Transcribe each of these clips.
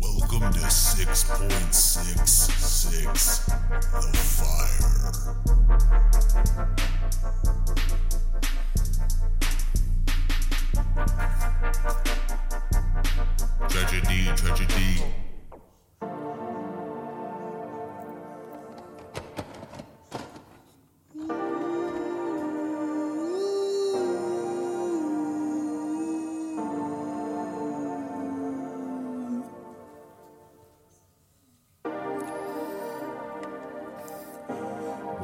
Welcome to 6.66 The Fire. Tragedy, tragedy.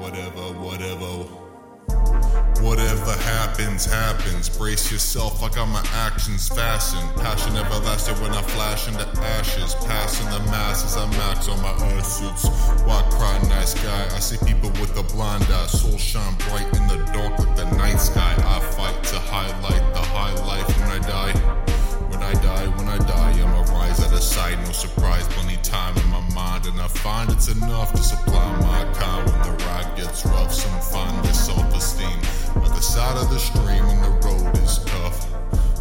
Whatever, whatever. Whatever happens, happens. Brace yourself, I got my actions fastened. Passion everlasting when I flash into ashes. Passing the masses, I max on my assets. Why cry, nice guy? I see people with a blind eye. Soul shine bright find it's enough to supply my kind when the ride gets rough. Some find their self esteem by the side of the stream when the road is tough.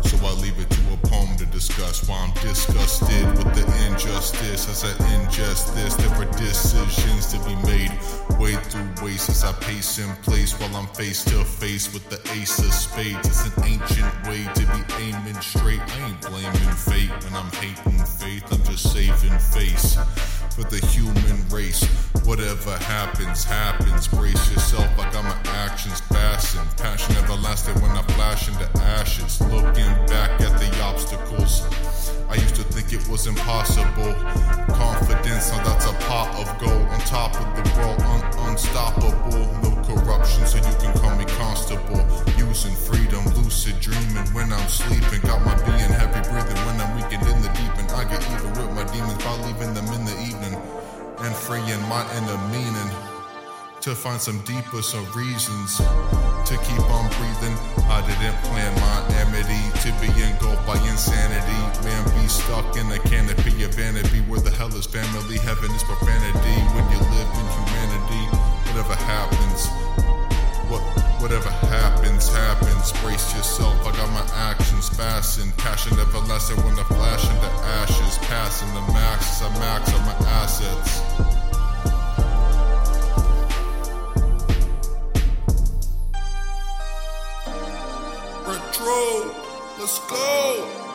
So I leave it to a poem to discuss why I'm disgusted with the injustice as I ingest this. There are decisions to be made. way through waste as I pace in place while I'm face to face with the ace of spades. It's an ancient way to be aiming straight. I ain't blaming fate when I'm hating faith. I'm just saving face for the human race. Whatever happens, happens. Brace yourself, I got my actions fastened. Passion everlasting when I flash into ashes. Looking back at the obstacles. I used to think it was impossible. Confidence, now that's a pot of gold. On top of the world, un- unstoppable. No corruption, so you can call me constable. Using freedom, lucid dreaming when I'm sleeping. Freeing my inner meaning to find some deeper some reasons to keep on breathing. I didn't plan my amity to be engulfed by insanity. Man, be stuck in a canopy of vanity where the hell is family, heaven is profanity. When you live in humanity, whatever happens, what whatever happens, happens. Brace yourself, I got my actions fastened. Passion everlasting when I flash into ashes. Passing the max I max on my assets. Let's go.